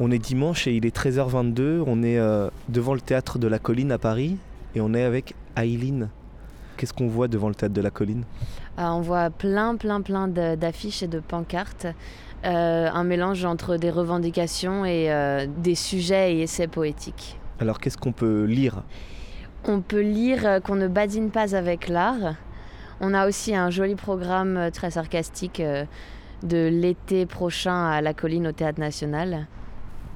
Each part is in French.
On est dimanche et il est 13h22. On est euh, devant le théâtre de la Colline à Paris et on est avec Aileen. Qu'est-ce qu'on voit devant le théâtre de la Colline? Euh, on voit plein, plein, plein d'affiches et de pancartes. Euh, un mélange entre des revendications et euh, des sujets et essais poétiques. Alors qu'est-ce qu'on peut lire? On peut lire qu'on ne badine pas avec l'art. On a aussi un joli programme très sarcastique de l'été prochain à la colline au Théâtre National.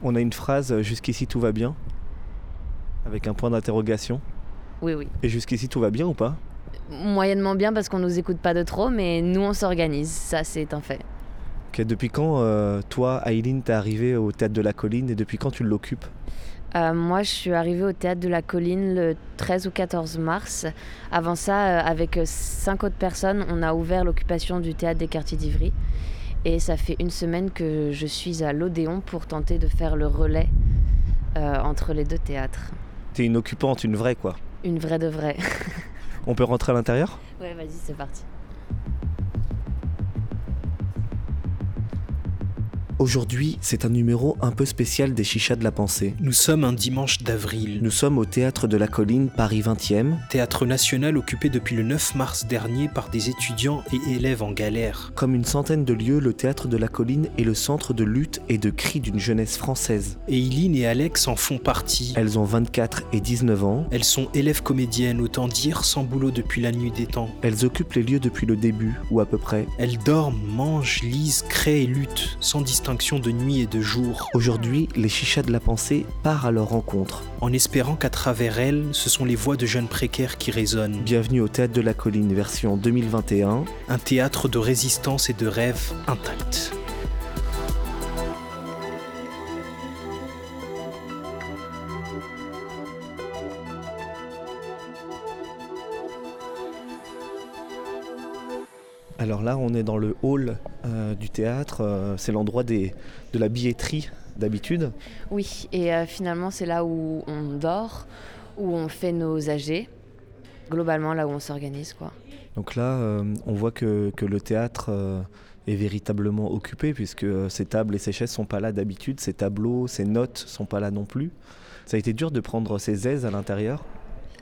On a une phrase euh, Jusqu'ici tout va bien avec un point d'interrogation. Oui, oui. Et jusqu'ici tout va bien ou pas? Moyennement bien parce qu'on nous écoute pas de trop, mais nous on s'organise, ça c'est un fait. Ok, Depuis quand, euh, toi, Aileen, t'es arrivée au théâtre de la Colline et depuis quand tu l'occupes? Euh, moi, je suis arrivée au théâtre de la Colline le 13 ou 14 mars. Avant ça, euh, avec cinq autres personnes, on a ouvert l'occupation du théâtre des quartiers d'Ivry. Et ça fait une semaine que je suis à l'Odéon pour tenter de faire le relais euh, entre les deux théâtres. T'es une occupante, une vraie quoi. Une vraie de vraie. On peut rentrer à l'intérieur? Ouais, vas-y, c'est parti. Aujourd'hui, c'est un numéro un peu spécial des Chichas de la Pensée. Nous sommes un dimanche d'avril. Nous sommes au théâtre de la Colline, Paris 20e. Théâtre national occupé depuis le 9 mars dernier par des étudiants et élèves en galère. Comme une centaine de lieux, le théâtre de la Colline est le centre de lutte et de cri d'une jeunesse française. Eileen et Alex en font partie. Elles ont 24 et 19 ans. Elles sont élèves comédiennes, autant dire, sans boulot depuis la nuit des temps. Elles occupent les lieux depuis le début, ou à peu près. Elles dorment, mangent, lisent, créent et luttent, sans distinction de nuit et de jour, Aujourd'hui, les Chichas de la Pensée partent à leur rencontre. en espérant qu'à travers elles, ce sont les voix de jeunes précaires qui résonnent. Bienvenue au théâtre de la Colline, version 2021. Un théâtre de résistance et de rêves intacts. Alors là, on est dans le hall euh, du théâtre. euh, c'est l'endroit des, de la billetterie d'habitude. Oui, et euh, finalement, c'est là où on dort, où on fait nos AG. Globalement, là où on s'organise, quoi. Donc là, on voit que, que le théâtre est véritablement occupé puisque ces tables et ces chaises sont pas là d'habitude, ces tableaux, ces notes sont pas là non plus. Ça a été dur de prendre ces aises à l'intérieur.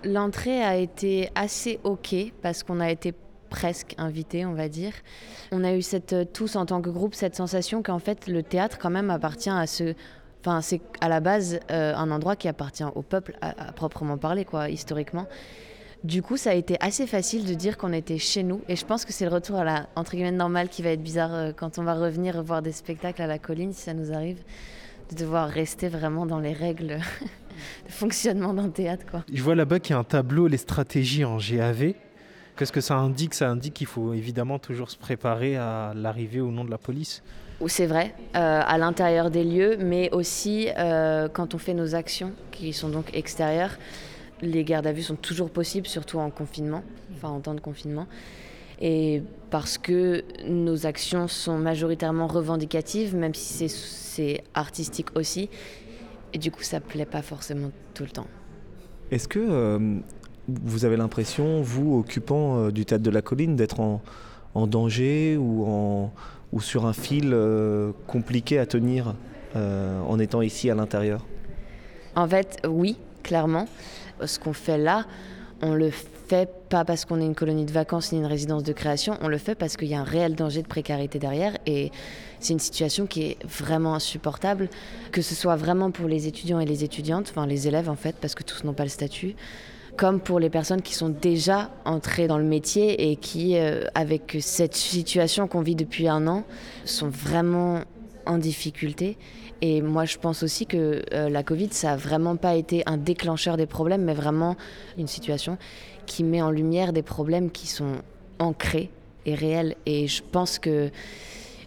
L'entrée a été assez ok parce qu'on a été presque invités, on va dire. On a eu cette, euh, tous en tant que groupe cette sensation qu'en fait le théâtre quand même appartient à ce... Enfin, c'est à la base euh, un endroit qui appartient au peuple à, à proprement parler, quoi, historiquement. Du coup, ça a été assez facile de dire qu'on était chez nous. Et je pense que c'est le retour à la entre guillemets normale qui va être bizarre euh, quand on va revenir voir des spectacles à la colline, si ça nous arrive, de devoir rester vraiment dans les règles de fonctionnement d'un théâtre, quoi. Je vois là-bas qu'il y a un tableau, les stratégies en GAV. Qu'est-ce que ça indique? Ça indique qu'il faut évidemment toujours se préparer à l'arrivée au nom de la police. C'est vrai, euh, à l'intérieur des lieux, mais aussi euh, quand on fait nos actions, qui sont donc extérieures, les gardes à vue sont toujours possibles, surtout en confinement, enfin en temps de confinement. Et parce que nos actions sont majoritairement revendicatives, même si c'est- c'est artistique aussi, et du coup ça plaît pas forcément tout le temps. Est-ce que euh, vous avez l'impression, vous, occupant euh, du théâtre de la Colline, d'être en, danger ou sur un fil euh, compliqué à tenir euh, en étant ici à l'intérieur? En fait, oui, clairement. Ce qu'on fait là, on le fait pas parce qu'on est une colonie de vacances ni une résidence de création, on le fait parce qu'il y a un réel danger de précarité derrière et c'est une situation qui est vraiment insupportable, que ce soit vraiment pour les étudiants et les étudiantes, enfin les élèves en fait, parce que tous n'ont pas le statut, comme pour les personnes qui sont déjà entrées dans le métier et qui, euh, avec cette situation qu'on vit depuis un an, sont vraiment en difficulté. Et moi, je pense aussi que euh, la Covid, ça n'a vraiment pas été un déclencheur des problèmes, mais vraiment une situation qui met en lumière des problèmes qui sont ancrés et réels. Et je pense qu'il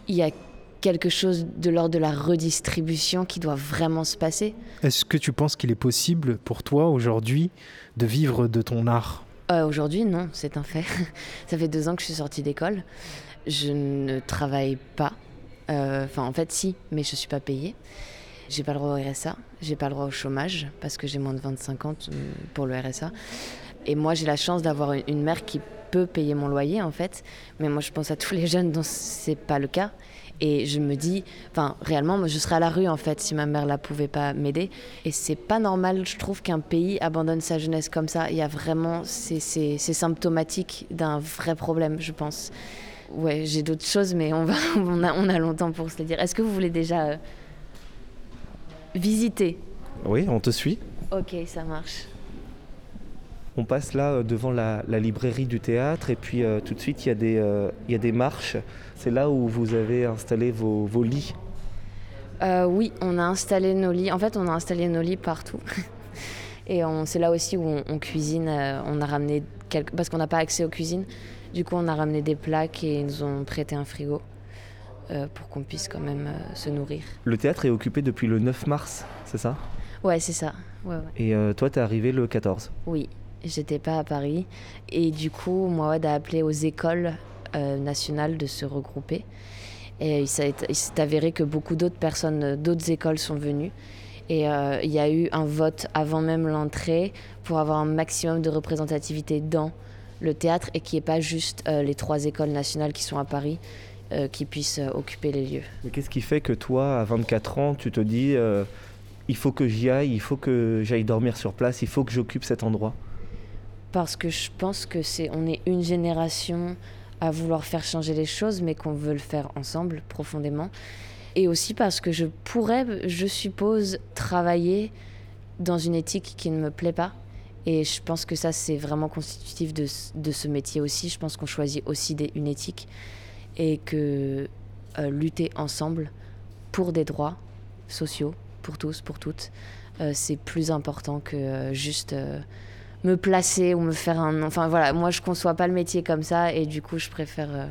y a quelque chose de l'ordre de la redistribution qui doit vraiment se passer. Est-ce que tu penses qu'il est possible pour toi aujourd'hui de vivre de ton art? Euh, Aujourd'hui, non, c'est un fait. Ça fait deux ans que je suis sortie d'école. Je ne travaille pas. Euh, Enfin, en fait, si, mais je ne suis pas payée. J'ai pas le droit au RSA, j'ai pas le droit au chômage parce que j'ai moins de 25 ans euh, pour le RSA. Et moi, j'ai la chance d'avoir une- une mère qui peut payer mon loyer en fait. Mais moi, je pense à tous les jeunes dont c'est pas le cas. Et je me dis, enfin, réellement, moi, je serais à la rue en fait si ma mère la pouvait pas m'aider. Et c'est pas normal, je trouve, qu'un pays abandonne sa jeunesse comme ça. Il y a vraiment, c'est symptomatique d'un vrai problème, je pense. Ouais, j'ai d'autres choses, mais on, va, on, a, on a longtemps pour se le dire. Est-ce que vous voulez déjà euh, visiter? Oui, on te suit. Ok, ça marche. On passe là euh, devant la, librairie du théâtre et puis euh, tout de suite il y, a des, il y a des marches c'est là où vous avez installé vos, lits euh, Oui, on a installé nos lits. En fait, on a installé nos lits partout. Et c'est là aussi où on, cuisine. Euh, on a ramené quelques... parce qu'on n'a pas accès aux cuisines. Du coup, on a ramené des plaques et ils nous ont prêté un frigo euh, pour qu'on puisse quand même se nourrir. Le théâtre est occupé depuis le 9 mars, c'est ça? Ouais, c'est ça. Et toi, t'es arrivé le 14 Oui, j'étais pas à Paris. Et du coup, moi, a appelé aux écoles euh, nationale de se regrouper. Et il s'est avéré que beaucoup d'autres personnes, d'autres écoles sont venues. Et euh, il y a eu un vote avant même l'entrée pour avoir un maximum de représentativité dans le théâtre et qui n'y ait pas juste euh, les trois écoles nationales qui sont à Paris qui puissent occuper les lieux. Mais qu'est-ce qui fait que toi, à 24 ans, tu te dis il faut que j'y aille, il faut que j'aille dormir sur place, il faut que j'occupe cet endroit? Parce que je pense que c'est on est une génération à vouloir faire changer les choses, mais qu'on veut le faire ensemble profondément. Et aussi parce que je pourrais, je suppose, travailler dans une éthique qui ne me plaît pas. Et je pense que ça, c'est vraiment constitutif de, de, ce métier aussi. Je pense qu'on choisit aussi une éthique et que euh, lutter ensemble pour des droits sociaux, pour tous, pour toutes, euh, c'est plus important que euh, juste me placer ou me faire un. Enfin voilà, moi je conçois pas le métier comme ça et du coup je préfère. Euh,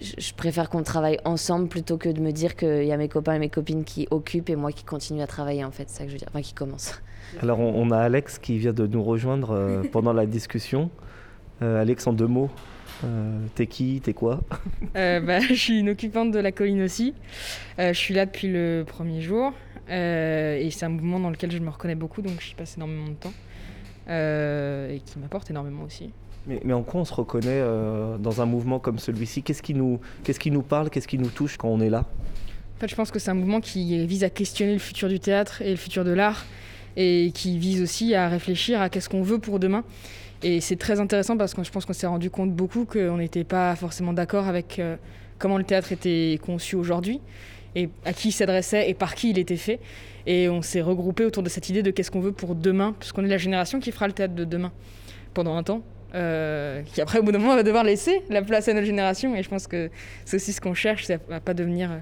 je préfère qu'on travaille ensemble plutôt que de me dire qu'il y a mes copains et mes copines qui occupent et moi qui continue à travailler en fait, c'est ça que je veux dire, enfin qui commence. Alors on, a Alex qui vient de nous rejoindre euh, pendant la discussion. Euh, Alex en deux mots, t'es qui, t'es quoi? Bah, Je suis une occupante de la colline aussi. je suis là depuis le premier jour et c'est un mouvement dans lequel je me reconnais beaucoup donc je passe énormément de temps. Euh, et qui m'apporte énormément aussi. Mais, mais, en quoi on se reconnaît euh, dans un mouvement comme celui-ci? Qu'est-ce qui, nous, qu'est-ce qui nous parle? Qu'est-ce qui nous touche quand on est là? En fait, je pense que c'est un mouvement qui vise à questionner le futur du théâtre et le futur de l'art, et qui vise aussi à réfléchir à qu'est-ce qu'on veut pour demain. Et c'est très intéressant parce que je pense qu'on s'est rendu compte beaucoup qu'on n'était pas forcément d'accord avec euh, comment le théâtre était conçu aujourd'hui et à qui il s'adressait et par qui il était fait. Et on s'est regroupé autour de cette idée de qu'est-ce qu'on veut pour demain, puisqu'on est la génération qui fera le théâtre de demain pendant un temps. Euh, qui après au bout d'un moment va devoir laisser la place à notre génération et je pense que c'est aussi ce qu'on cherche c'est à, pas devenir à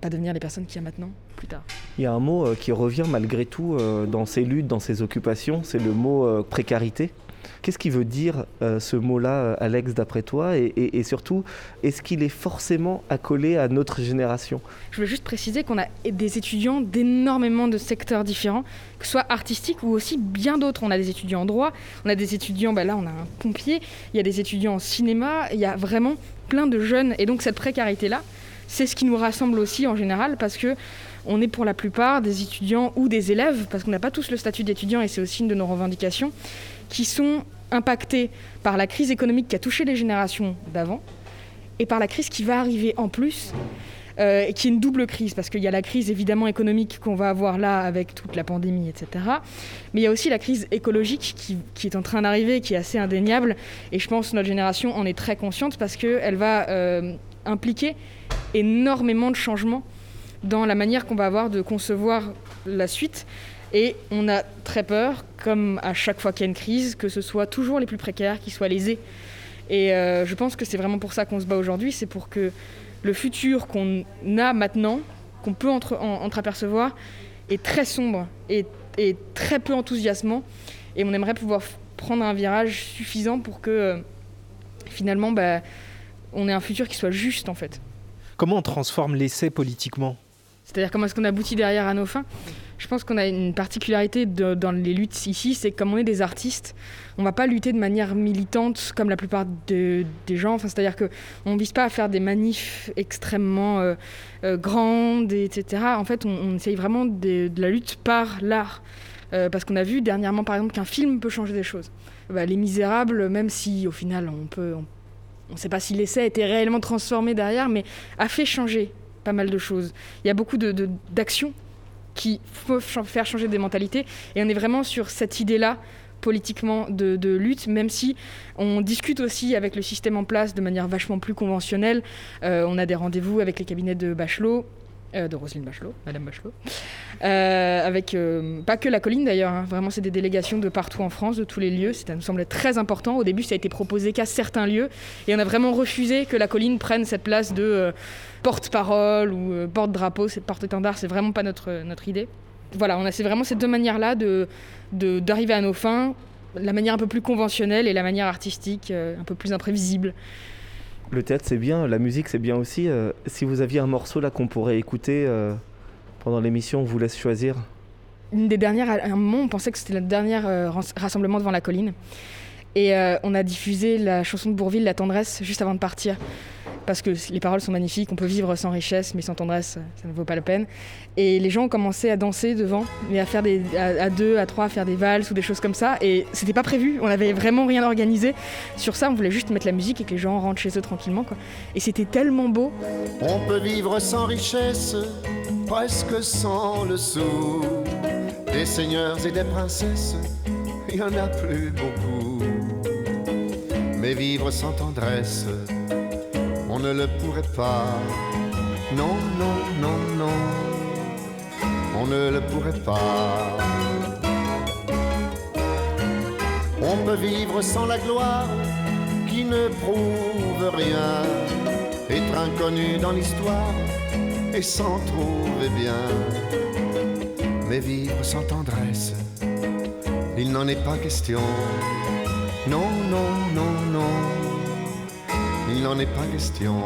pas devenir les personnes qu'il y a maintenant plus tard il y a un mot euh, qui revient malgré tout euh, dans ces luttes dans ces occupations c'est le mot précarité Qu'est-ce qui veut dire euh, ce mot-là, euh, Alex, d'après toi et, surtout, est-ce qu'il est forcément accolé à notre génération? Je veux juste préciser qu'on a des étudiants d'énormément de secteurs différents, que ce soit artistiques ou aussi bien d'autres. On a des étudiants en droit, on a des étudiants, bah là on a un pompier, il y a des étudiants en cinéma, il y a vraiment plein de jeunes. Et donc cette précarité-là, c'est ce qui nous rassemble aussi en général parce que on est pour la plupart des étudiants ou des élèves, parce qu'on n'a pas tous le statut d'étudiant et c'est aussi une de nos revendications, qui sont impactés par la crise économique qui a touché les générations d'avant et par la crise qui va arriver en plus, euh, qui est une double crise, parce qu'il y a la crise évidemment économique qu'on va avoir là avec toute la pandémie, etc. Mais il y a aussi la crise écologique qui, est en train d'arriver, qui est assez indéniable, et je pense que notre génération en est très consciente parce qu'elle va euh, impliquer énormément de changements dans la manière qu'on va avoir de concevoir la suite. Et on a très peur, comme à chaque fois qu'il y a une crise, que ce soit toujours les plus précaires qui soient lésés. Et euh, je pense que c'est vraiment pour ça qu'on se bat aujourd'hui, c'est pour que le futur qu'on a maintenant, qu'on peut entre, entreapercevoir, est très sombre et, très peu enthousiasmant. Et on aimerait pouvoir prendre un virage suffisant pour que euh, finalement, bah, on ait un futur qui soit juste en fait. Comment on transforme l'essai politiquement? C'est-à-dire comment est-ce qu'on aboutit derrière à nos fins je pense qu'on a une particularité dans les luttes ici, c'est que comme on est des artistes, on va pas lutter de manière militante comme la plupart des gens. Enfin, C'est-à-dire qu'on ne vise pas à faire des manifs extrêmement euh, euh, grandes, etc. En fait, on, essaye vraiment de, la lutte par l'art. Euh, parce qu'on a vu dernièrement, par exemple, qu'un film peut changer des choses. Bah, les Misérables, même si au final on ne sait pas si l'essai a été réellement transformé derrière, mais a fait changer pas mal de choses. Il y a beaucoup d'actions de, qui peuvent faire changer des mentalités, et on est vraiment sur cette idée-là politiquement de, lutte, même si on discute aussi avec le système en place de manière vachement plus conventionnelle. Euh, on a des rendez-vous avec les cabinets de Bachelot, euh, de Roselyne Bachelot, Madame Bachelot, euh, avec euh, pas que la colline d'ailleurs, hein. vraiment c'est des délégations de partout en France, de tous les lieux, ça nous semblait très important. Au début ça a été proposé qu'à certains lieux et on a vraiment refusé que la colline prenne cette place de porte-parole ou porte-drapeau, porte-étendard, c'est vraiment pas notre, notre idée. Voilà, on a vraiment ces deux manières-là de, d'arriver à nos fins, la manière un peu plus conventionnelle et la manière artistique un peu plus imprévisible. Le théâtre c'est bien, la musique c'est bien aussi. Euh, si vous aviez un morceau là qu'on pourrait écouter euh, pendant l'émission, on vous laisse choisir. Une des dernières, à un moment on pensait que c'était le dernier euh, rassemblement devant la colline. Et on a diffusé la chanson de Bourville, La tendresse, juste avant de partir parce que les paroles sont magnifiques, on peut vivre sans richesse, mais sans tendresse, ça ne vaut pas la peine. Et les gens ont commencé à danser devant, mais à faire des, à, deux, à trois, à faire des valses ou des choses comme ça. Et c'était pas prévu, on n'avait vraiment rien organisé. Sur ça, on voulait juste mettre la musique et que les gens rentrent chez eux tranquillement. Quoi. Et c'était tellement beau. On peut vivre sans richesse, presque sans le sou. Des seigneurs et des princesses, il y en a plus beaucoup. Mais vivre sans tendresse, on ne le pourrait pas. Non, non, non, non, on ne le pourrait pas. On peut vivre sans la gloire qui ne prouve rien, être inconnu dans l'histoire et s'en trouver bien. Mais vivre sans tendresse, il n'en est pas question. Non, non, non, non il n'en est pas question.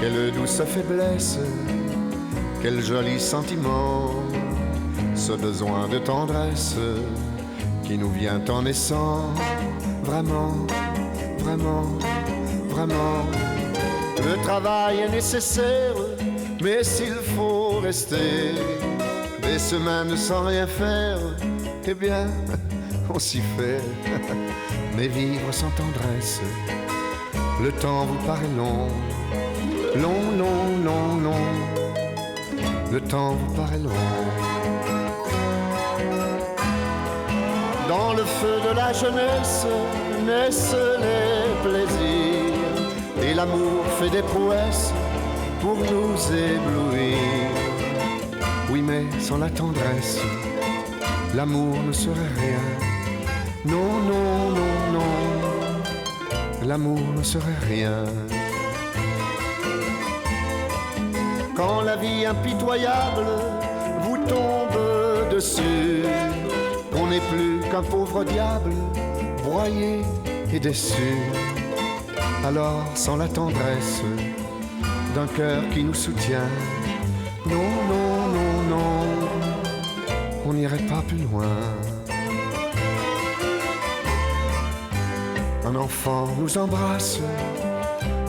Quelle douce faiblesse, quel joli sentiment, ce besoin de tendresse qui nous vient en naissant, vraiment, vraiment, vraiment. Le travail est nécessaire, mais s'il faut rester des semaines sans rien faire, eh bien, on s'y fait. Mais vivre sans tendresse, le temps vous paraît long. Long, long, long, long. Le temps vous paraît long. Dans le feu de la jeunesse naissent les plaisirs. Et l'amour fait des prouesses pour nous éblouir. Oui, mais sans la tendresse, l'amour ne serait rien. Non, non, non, non, l'amour ne serait rien. Quand la vie impitoyable vous tombe dessus, qu'on n'est plus qu'un pauvre diable, broyé et déçu. Alors, sans la tendresse d'un cœur qui nous soutient, non, non, non, non, on n'irait pas plus loin. Un enfant nous embrasse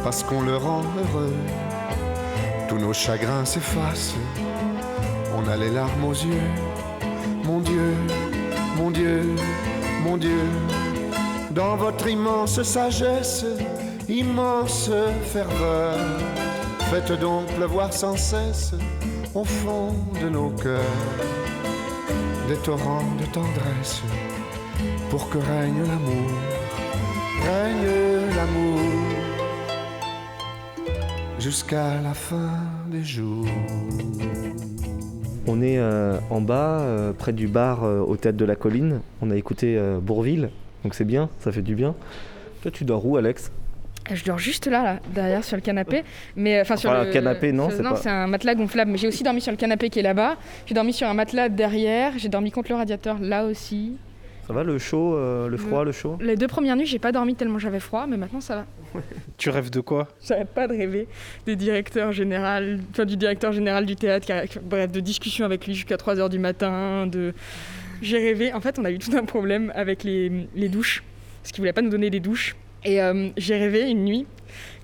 parce qu'on le rend heureux. Tous nos chagrins s'effacent, on a les larmes aux yeux. Mon Dieu, mon Dieu, mon Dieu, dans votre immense sagesse, immense ferveur, faites donc pleuvoir sans cesse au fond de nos cœurs des torrents de tendresse pour que règne l'amour règne l'amour jusqu'à la fin des jours. On est euh, en bas, euh, près du bar euh, au théâtre de la colline. On a écouté Bourville, donc c'est bien, ça fait du bien. Toi, tu dors où, Alex? Je dors juste là, là, derrière sur le canapé. Mais enfin sur le canapé, non, c'est non, c'est un matelas gonflable. Mais j'ai aussi dormi sur le canapé qui est là-bas. J'ai dormi sur un matelas derrière. J'ai dormi contre le radiateur là aussi. Ça va le chaud, euh, le froid, le chaud? Les deux premières nuits, j'ai pas dormi tellement j'avais froid, mais maintenant ça va. tu rêves de quoi? J'arrête pas de rêver des directeurs général, enfin, du directeur général du théâtre, bref, de discussions avec lui jusqu'à 3h du matin. De... J'ai rêvé, en fait, on a eu tout un problème avec les, les douches, parce qu'il voulait pas nous donner des douches Et euh, j'ai rêvé une nuit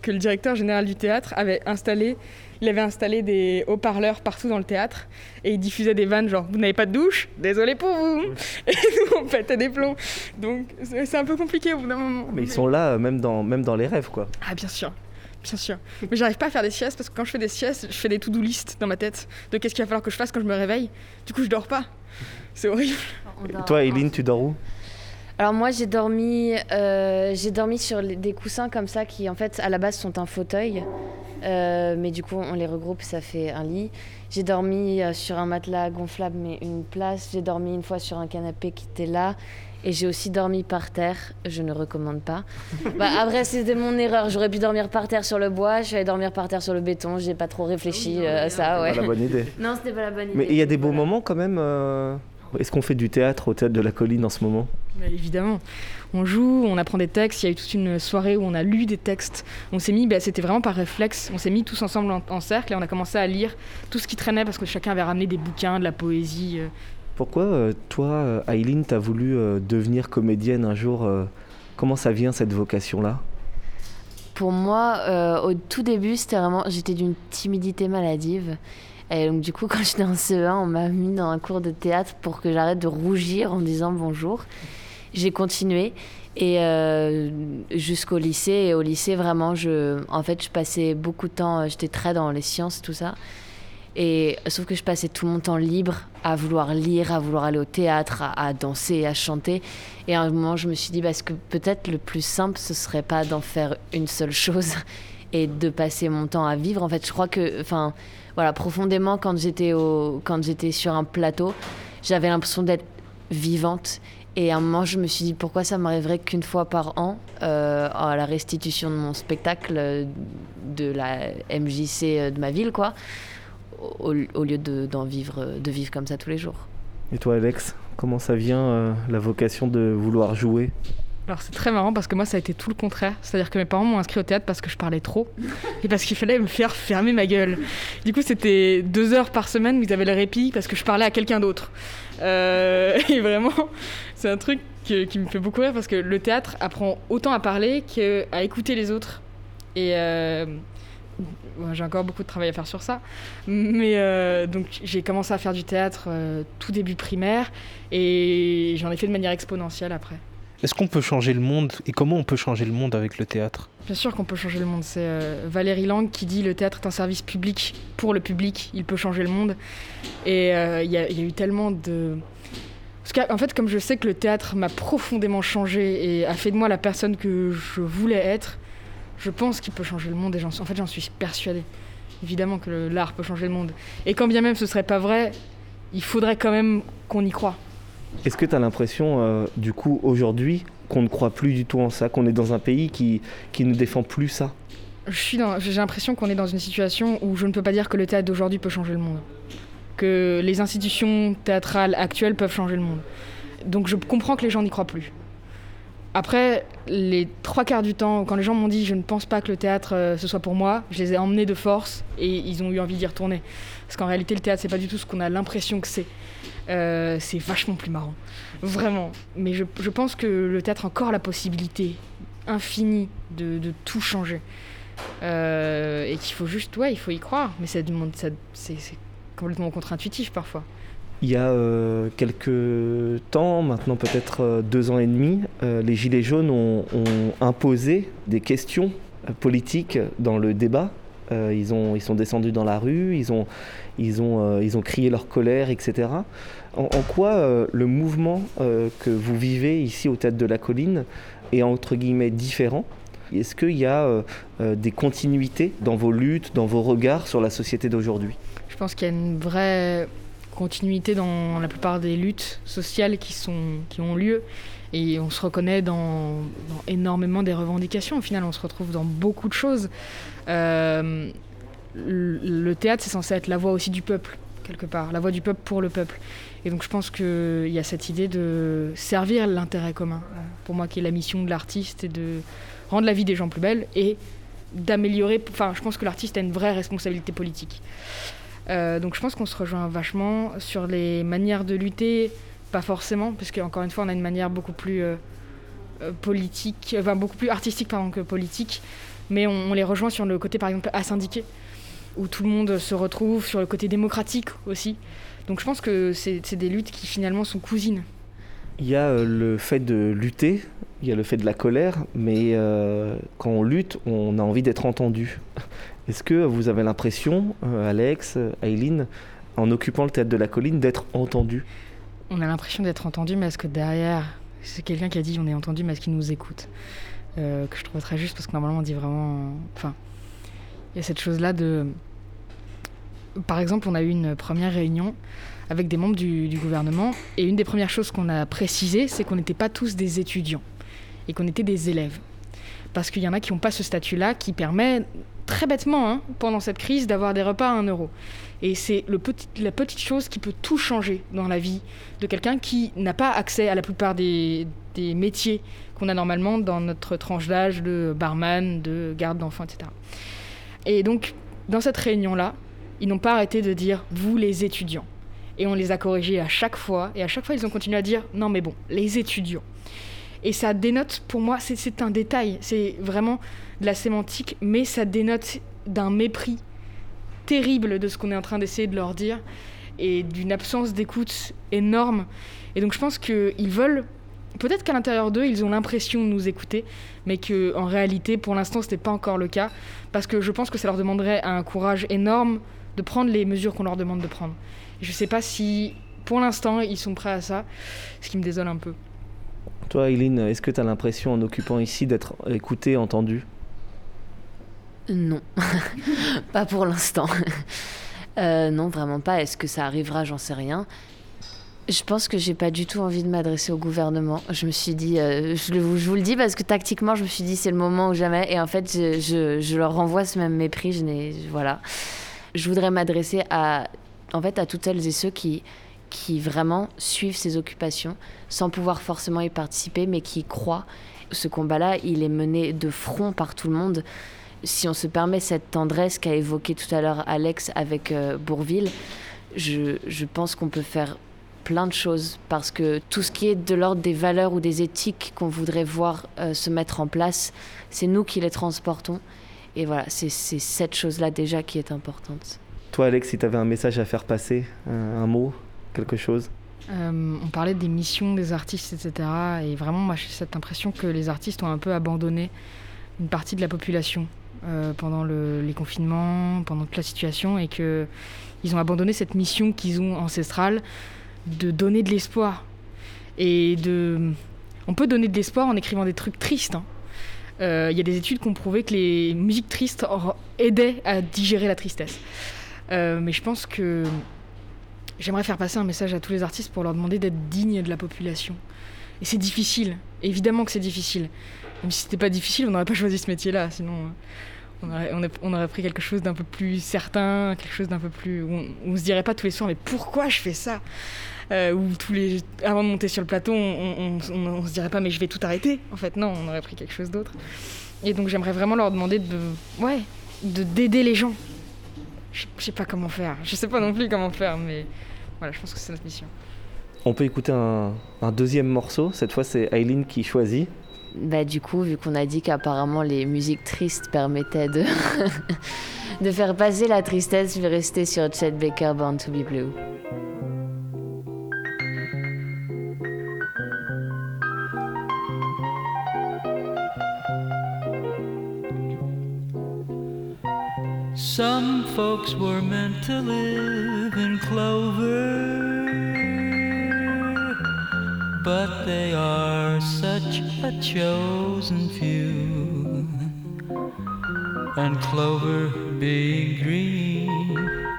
que le directeur général du théâtre avait installé, il avait installé des haut-parleurs partout dans le théâtre et il diffusait des vannes genre vous n'avez pas de douche, désolé pour vous. Et nous on pétait des plombs. Donc c'est un peu compliqué au bout d'un moment. Mais ils sont là euh, même dans, même dans les rêves, quoi. Ah bien sûr, bien sûr. Mais j'arrive pas à faire des siestes parce que quand je fais des siestes, je fais des to-do list dans ma tête de qu'est-ce qu'il va falloir que je fasse quand je me réveille. Du coup je dors pas. C'est horrible. Et toi, Eileen, tu dors où? Alors moi j'ai dormi, euh, j'ai dormi sur les- des coussins comme ça qui en fait à la base sont un fauteuil, Euh, mais du coup on les regroupe, ça fait un lit. J'ai dormi euh, sur un matelas gonflable mais une place. J'ai dormi une fois sur un canapé qui était là. Et j'ai aussi dormi par terre, je ne recommande pas. bah, après, c'était mon erreur. J'aurais pu dormir par terre sur le bois, je suis allée dormir par terre sur le béton. J'ai pas trop réfléchi euh, à ça, ouais. Pas la bonne idée. Non, c'était pas la bonne idée. Mais il y a des beaux Voilà. moments quand même. euh, Est-ce qu'on fait du théâtre au théâtre de la colline en ce moment? Mais évidemment, on joue, on apprend des textes. Il y a eu toute une soirée où on a lu des textes. On s'est mis, bah, c'était vraiment par réflexe. On s'est mis tous ensemble en, en cercle et on a commencé à lire tout ce qui traînait parce que chacun avait ramené des bouquins, de la poésie. euh. Pourquoi euh, toi, euh, Eileen, t'as voulu devenir comédienne un jour Comment ça vient cette vocation-là? Pour moi, euh, au tout début, c'était vraiment. J'étais d'une timidité maladive. Et donc, du coup, quand j'étais en CE1, on m'a mis dans un cours de théâtre pour que j'arrête de rougir en disant bonjour. J'ai continué. Et euh, jusqu'au lycée. Et au lycée, vraiment, je, en fait, je passais beaucoup de temps. euh, J'étais très dans les sciences, tout ça. Et sauf que je passais tout mon temps libre à vouloir lire, à vouloir aller au théâtre, à, danser, à chanter. Et à un moment, je me suis dit, parce que peut-être le plus simple, ce serait pas d'en faire une seule chose? Et de passer mon temps à vivre. En fait, je crois que, enfin, voilà, profondément, quand j'étais au, quand j'étais sur un plateau, j'avais l'impression d'être vivante. Et à un moment, je me suis dit, pourquoi ça m'arriverait qu'une fois par an, euh, à la restitution de mon spectacle euh, de la MJC euh, de ma ville, quoi, au, au lieu de, d'en vivre, de vivre comme ça tous les jours. Et toi, Alex, comment ça vient la vocation de vouloir jouer? Alors c'est très marrant parce que moi ça a été tout le contraire. C'est-à-dire que mes parents m'ont inscrit au théâtre parce que je parlais trop et parce qu'il fallait me faire fermer ma gueule. Du coup c'était deux heures par semaine où ils avaient le répit parce que je parlais à quelqu'un d'autre. Euh, et vraiment c'est un truc qui me fait beaucoup rire parce que le théâtre apprend autant à parler qu'à écouter les autres. Et euh, j'ai encore beaucoup de travail à faire sur ça. Mais euh, donc j'ai commencé à faire du théâtre tout début primaire et j'en ai fait de manière exponentielle après. Est-ce qu'on peut changer le monde et comment on peut changer le monde avec le théâtre? Bien sûr qu'on peut changer le monde. C'est euh, Valérie Lang qui dit le théâtre est un service public pour le public. Il peut changer le monde. Et euh, il y, a- eu tellement de. Parce qu'en fait, comme je sais que le théâtre m'a profondément changé et a fait de moi la personne que je voulais être, je pense qu'il peut changer le monde. Et en fait, j'en suis persuadée. Évidemment que l'art peut changer le monde. Et quand bien même ce serait pas vrai, il faudrait quand même qu'on y croit. Est-ce que tu as l'impression, euh, du coup, aujourd'hui, qu'on ne croit plus du tout en ça, qu'on est dans un pays qui, qui ne défend plus ça? J'ai l'impression qu'on est dans une situation où je ne peux pas dire que le théâtre d'aujourd'hui peut changer le monde. Que les institutions théâtrales actuelles peuvent changer le monde. Donc je comprends que les gens n'y croient plus. Après, les trois quarts du temps, quand les gens m'ont dit je ne pense pas que le théâtre euh, ce soit pour moi, je les ai emmenés de force et ils ont eu envie d'y retourner. Parce qu'en réalité, le théâtre, c'est pas du tout ce qu'on a l'impression que c'est. Euh, c'est vachement plus marrant. Vraiment. Mais je, pense que le théâtre a encore la possibilité infinie de, tout changer. Euh, et qu'il faut juste, ouais, il faut y croire. Mais ça demande, ça, c'est, complètement contre-intuitif parfois. Il y a euh, quelques temps, maintenant peut-être euh, deux ans et demi, les Gilets jaunes ont, imposé des questions politiques dans le débat. Ils, ont, ils sont descendus dans la rue, ils ont, ils ont, euh, ils ont crié leur colère, etc. En, quoi euh, le mouvement euh, que vous vivez ici au Théâtre de la Colline est entre guillemets différent? Est-ce qu'il y a des continuités dans vos luttes, dans vos regards sur la société d'aujourd'hui? Je pense qu'il y a une vraie continuité dans la plupart des luttes sociales qui, sont, qui ont lieu. Et on se reconnaît dans, énormément des revendications. Au final, on se retrouve dans beaucoup de choses. Le théâtre, c'est censé être la voix aussi du peuple, quelque part. La voix du peuple pour le peuple. Et donc je pense qu'il y a cette idée de servir l'intérêt commun. Pour moi, qui est la mission de l'artiste, et de rendre la vie des gens plus belle et d'améliorer. Enfin, je pense que l'artiste a une vraie responsabilité politique. Euh, donc je pense qu'on se rejoint vachement sur les manières de lutter, pas forcément, parce qu'encore une fois, on a une manière beaucoup plus euh, politique, enfin beaucoup plus artistique pardon, que politique, mais on, les rejoint sur le côté par exemple asyndiqué, où tout le monde se retrouve, sur le côté démocratique aussi. Donc je pense que c'est des luttes qui finalement sont cousines. Il y a le fait de lutter, il y a le fait de la colère, mais euh, quand on lutte, on a envie d'être entendu. Est-ce que vous avez l'impression, euh, Alex, Aileen, en occupant le théâtre de la colline, d'être entendu? On a l'impression d'être entendu, mais est-ce que derrière, c'est quelqu'un qui a dit on est entendu, mais est-ce qu'il nous écoute euh, Que je trouve très juste parce que normalement on dit vraiment. Enfin, il y a cette chose-là de. Par exemple, on a eu une première réunion avec des membres du, gouvernement et une des premières choses qu'on a précisées, c'est qu'on n'était pas tous des étudiants et qu'on était des élèves. Parce qu'il y en a qui n'ont pas ce statut-là qui permet très bêtement, hein, pendant cette crise, d'avoir des repas à 1 euro. Et c'est petit, la petite chose qui peut tout changer dans la vie de quelqu'un qui n'a pas accès à la plupart des métiers qu'on a normalement dans notre tranche d'âge de barman, de garde d'enfants, etc. Et donc, dans cette réunion-là, ils n'ont pas arrêté de dire vous les étudiants. Et on les a corrigés à chaque fois, et à chaque fois ils ont continué à dire non mais bon, les étudiants. Et ça dénote, pour moi, c'est un détail, c'est vraiment de la sémantique, mais ça dénote d'un mépris terrible de ce qu'on est en train d'essayer de leur dire et d'une absence d'écoute énorme. Et donc je pense qu'ils veulent, peut-être qu'à l'intérieur d'eux, ils ont l'impression de nous écouter, mais qu'en réalité, pour l'instant, ce n'était pas encore le cas, parce que je pense que ça leur demanderait un courage énorme de prendre les mesures qu'on leur demande de prendre. Et je ne sais pas si, pour l'instant, ils sont prêts à ça, ce qui me désole un peu. Toi, Eileen, est-ce que tu as l'impression en occupant ici d'être écouté, entendu? Non, pas pour l'instant. Euh, non, vraiment pas. Est-ce que ça arrivera? J'en sais rien. Je pense que j'ai pas du tout envie de m'adresser au gouvernement. Je me suis dit, euh, je, vous le dis parce que tactiquement, je me suis dit c'est le moment ou jamais. Et en fait, je, leur renvoie ce même mépris. Je voilà. Je voudrais m'adresser à, en fait, à toutes celles et ceux qui, qui vraiment suivent ces occupations sans pouvoir forcément y participer, mais qui croient. Ce combat-là, il est mené de front par tout le monde. Si on se permet cette tendresse qu'a évoqué tout à l'heure Alex avec euh, Bourville, je pense qu'on peut faire plein de choses parce que tout ce qui est de l'ordre des valeurs ou des éthiques qu'on voudrait voir euh, se mettre en place, c'est nous qui les transportons. Et voilà, c'est cette chose-là déjà qui est importante. Toi, Alex, si tu avais un message à faire passer, un mot quelque chose? Euh, on parlait des missions des artistes, etc. Et vraiment, moi, j'ai cette impression que les artistes ont un peu abandonné une partie de la population euh, pendant les confinements, pendant toute la situation, et qu'ils ont abandonné cette mission qu'ils ont ancestrale de donner de l'espoir. Et. On peut donner de l'espoir en écrivant des trucs tristes. Hein. Euh, il y a des études qui ont prouvé que les musiques tristes aidaient à digérer la tristesse. mais je pense que J'aimerais faire passer un message à tous les artistes pour leur demander d'être dignes de la population. Et c'est difficile, évidemment que c'est difficile. Même si c'était pas difficile, on n'aurait pas choisi ce métier-là, sinon euh, on aurait, pris quelque chose d'un peu plus certain, quelque chose d'un peu plus. On, on, se dirait pas tous les soirs, mais pourquoi je fais ça? Euh, Ou tous les. Avant de monter sur le plateau, on, on, se dirait pas, mais je vais tout arrêter. En fait, non, on aurait pris quelque chose d'autre. Et donc j'aimerais vraiment leur demander de. Ouais, d'aider les gens je, sais pas comment faire. Je sais pas non plus comment faire, mais voilà, je pense que c'est notre mission. On peut écouter un, deuxième morceau. Cette fois, c'est Aileen qui choisit. Bah, du coup, vu qu'on a dit qu'apparemment les musiques tristes permettaient de, de faire passer la tristesse, je vais rester sur Chet Baker, Born to Be Blue. Some folks were meant to live in clover, but they are such a chosen few. And clover being green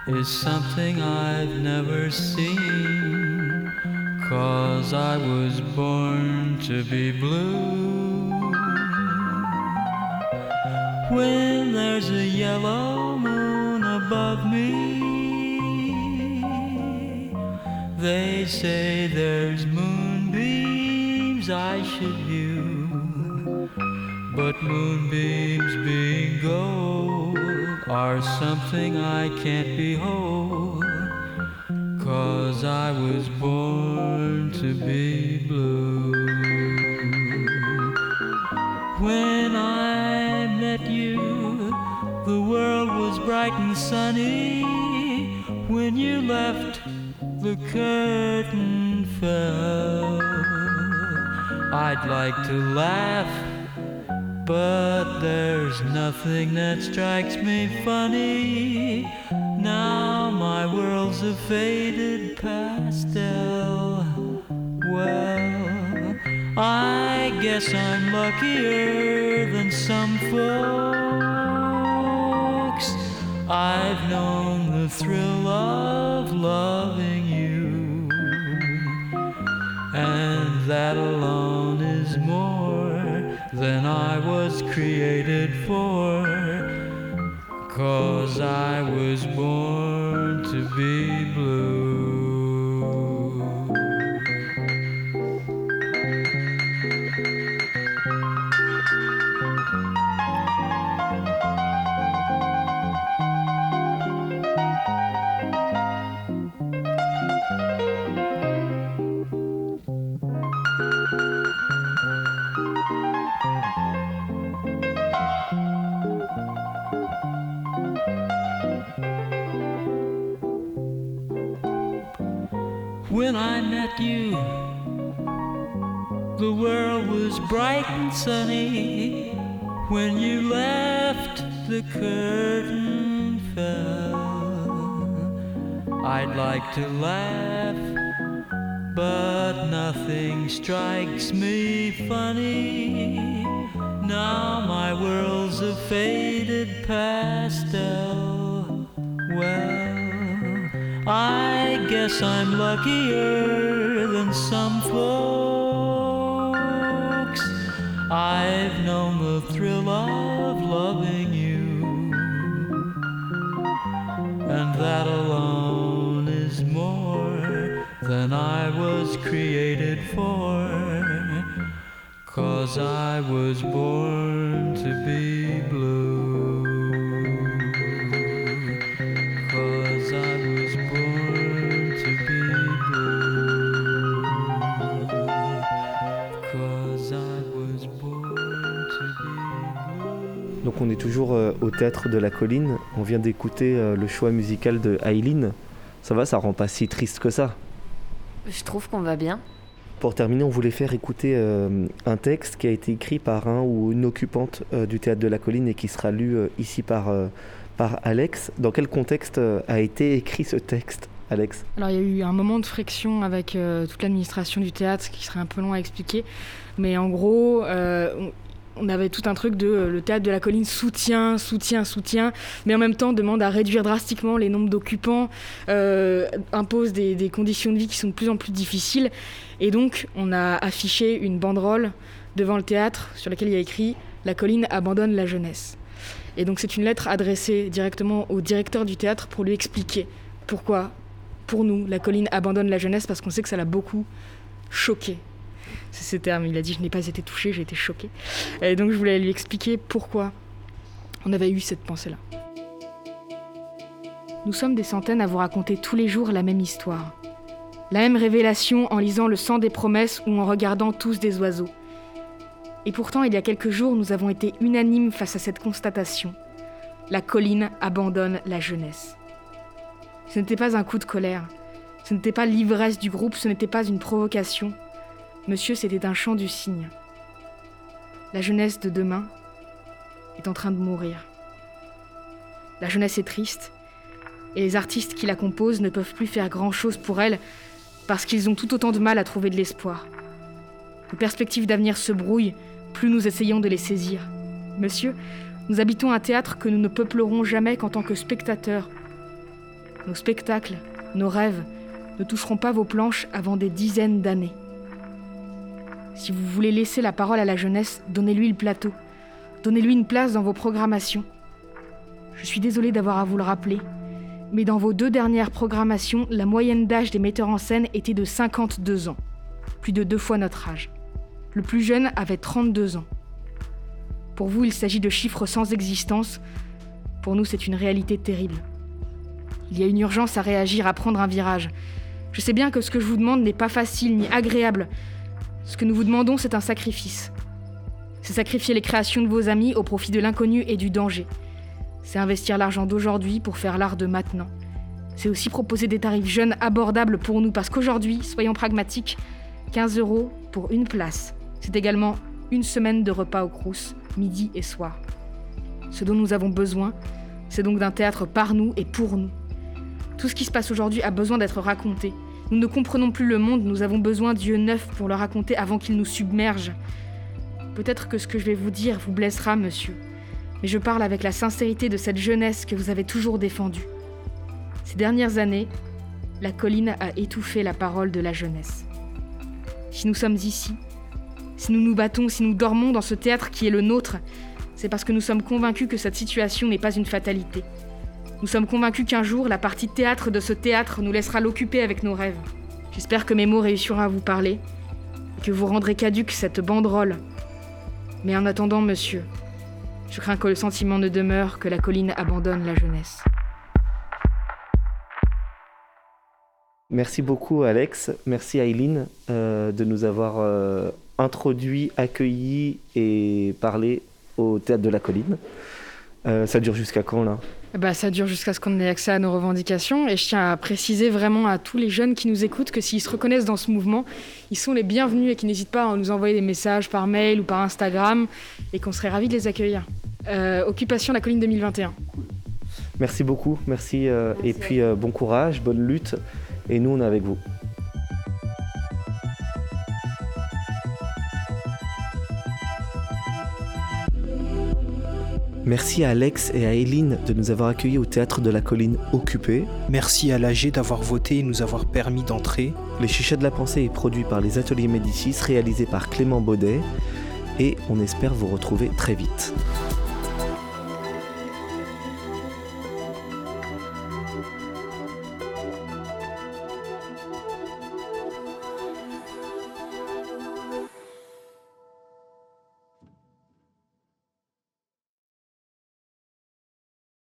is something I've never seen, cause I was born to be blue. When there's a yellow moon above me, they say there's But moonbeams being gold are something I can't behold. Cause I was born to be blue. When I met you, the world was bright and sunny. When you left, the curtain fell. I'd like to laugh, but there's nothing that strikes me funny. Now my world's a faded pastel. Well, I guess I'm luckier than some folks. I've known the thrill of loving you, and that alone was created for. Cause I was born to be When I met you, the world was bright and sunny. When you left, the curtain fell. I'd like to laugh, but nothing strikes me funny. Now my world's a faded pastel. Guess I'm luckier than some folks. I've known the thrill of loving you, and that alone is more than I was created for. Cause I was born to be est toujours euh, au théâtre de la colline. On vient d'écouter euh, le choix musical de Aileen. Ça va, ça rend pas si triste que ça. Je trouve qu'on va bien. Pour terminer, on voulait faire écouter euh, un texte qui a été écrit par un ou une occupante du théâtre de la colline et qui sera lu ici par, par Alex. Dans quel contexte a été écrit ce texte, Alex? Alors il y a eu un moment de friction avec euh, toute l'administration du théâtre qui serait un peu long à expliquer. Mais en gros, euh, on- avait tout un truc de euh, le théâtre de la colline soutient, soutient, soutient, mais en même temps demande à réduire drastiquement les nombres d'occupants, euh, impose des, des conditions de vie qui sont de plus en plus difficiles. Et donc on a affiché une banderole devant le théâtre sur laquelle il y a écrit La colline abandonne la jeunesse. Et donc c'est une lettre adressée directement au directeur du théâtre pour lui expliquer pourquoi pour nous, la colline abandonne la jeunesse parce qu'on sait que ça l'a beaucoup choqué. C'est ces termes. Il a dit Je n'ai pas été touché, j'ai été choqué. Et donc je voulais lui expliquer pourquoi on avait eu cette pensée-là. Nous sommes des centaines à vous raconter tous les jours la même histoire. La même révélation en lisant le sang des promesses ou en regardant tous des oiseaux. Et pourtant, il y a quelques jours, nous avons été unanimes face à cette constatation. La colline abandonne la jeunesse. Ce n'était pas un coup de colère. Ce n'était pas l'ivresse du groupe, ce n'était pas une provocation. Monsieur, c'était un chant du cygne. La jeunesse de demain est en train de mourir. La jeunesse est triste, et les artistes qui la composent ne peuvent plus faire grand-chose pour elle parce qu'ils ont tout autant de mal à trouver de l'espoir. Nos perspectives d'avenir se brouillent, plus nous essayons de les saisir. Monsieur, nous habitons un théâtre que nous ne peuplerons jamais qu'en tant que spectateurs. Nos spectacles, nos rêves, ne toucheront pas vos planches avant des dizaines d'années. Si vous voulez laisser la parole à la jeunesse, donnez-lui le plateau. Donnez-lui une place dans vos programmations. Je suis désolée d'avoir à vous le rappeler, mais dans vos deux dernières programmations, la moyenne d'âge des metteurs en scène était de 52 ans, plus de deux fois notre âge. Le plus jeune avait 32 ans. Pour vous, il s'agit de chiffres sans existence. Pour nous, c'est une réalité terrible. Il y a une urgence à réagir, à prendre un virage. Je sais bien que ce que je vous demande n'est pas facile ni agréable. Ce que nous vous demandons, c'est un sacrifice. C'est sacrifier les créations de vos amis au profit de l'inconnu et du danger. C'est investir l'argent d'aujourd'hui pour faire l'art de maintenant. C'est aussi proposer des tarifs jeunes abordables pour nous parce qu'aujourd'hui, soyons pragmatiques, 15 euros pour une place. C'est également une semaine de repas au Crous, midi et soir. Ce dont nous avons besoin, c'est donc d'un théâtre par nous et pour nous. Tout ce qui se passe aujourd'hui a besoin d'être raconté. Nous ne comprenons plus le monde, nous avons besoin d'yeux neufs pour le raconter avant qu'il nous submerge. Peut-être que ce que je vais vous dire vous blessera, monsieur, mais je parle avec la sincérité de cette jeunesse que vous avez toujours défendue. Ces dernières années, la colline a étouffé la parole de la jeunesse. Si nous sommes ici, si nous nous battons, si nous dormons dans ce théâtre qui est le nôtre, c'est parce que nous sommes convaincus que cette situation n'est pas une fatalité. Nous sommes convaincus qu'un jour, la partie théâtre de ce théâtre nous laissera l'occuper avec nos rêves. J'espère que mes mots réussiront à vous parler, et que vous rendrez caduque cette banderole. Mais en attendant, monsieur, je crains que le sentiment ne demeure que la colline abandonne la jeunesse. Merci beaucoup Alex, merci Aileen euh, de nous avoir euh, introduit, accueilli et parlé au théâtre de la colline. Euh, ça dure jusqu'à quand là? Bah, ça dure jusqu'à ce qu'on ait accès à nos revendications. Et je tiens à préciser vraiment à tous les jeunes qui nous écoutent que s'ils se reconnaissent dans ce mouvement, ils sont les bienvenus et qu'ils n'hésitent pas à nous envoyer des messages par mail ou par Instagram et qu'on serait ravis de les accueillir. Euh, Occupation la colline 2021. Merci beaucoup, merci, euh, et puis euh, bon courage, bonne lutte, et nous on est avec vous. Merci à Alex et à Eileen de nous avoir accueillis au théâtre de la colline occupée. Merci à l'AG d'avoir voté et nous avoir permis d'entrer. Les Chichets de la Pensée est produit par les Ateliers Médicis, réalisé par Clément Baudet, et on espère vous retrouver très vite.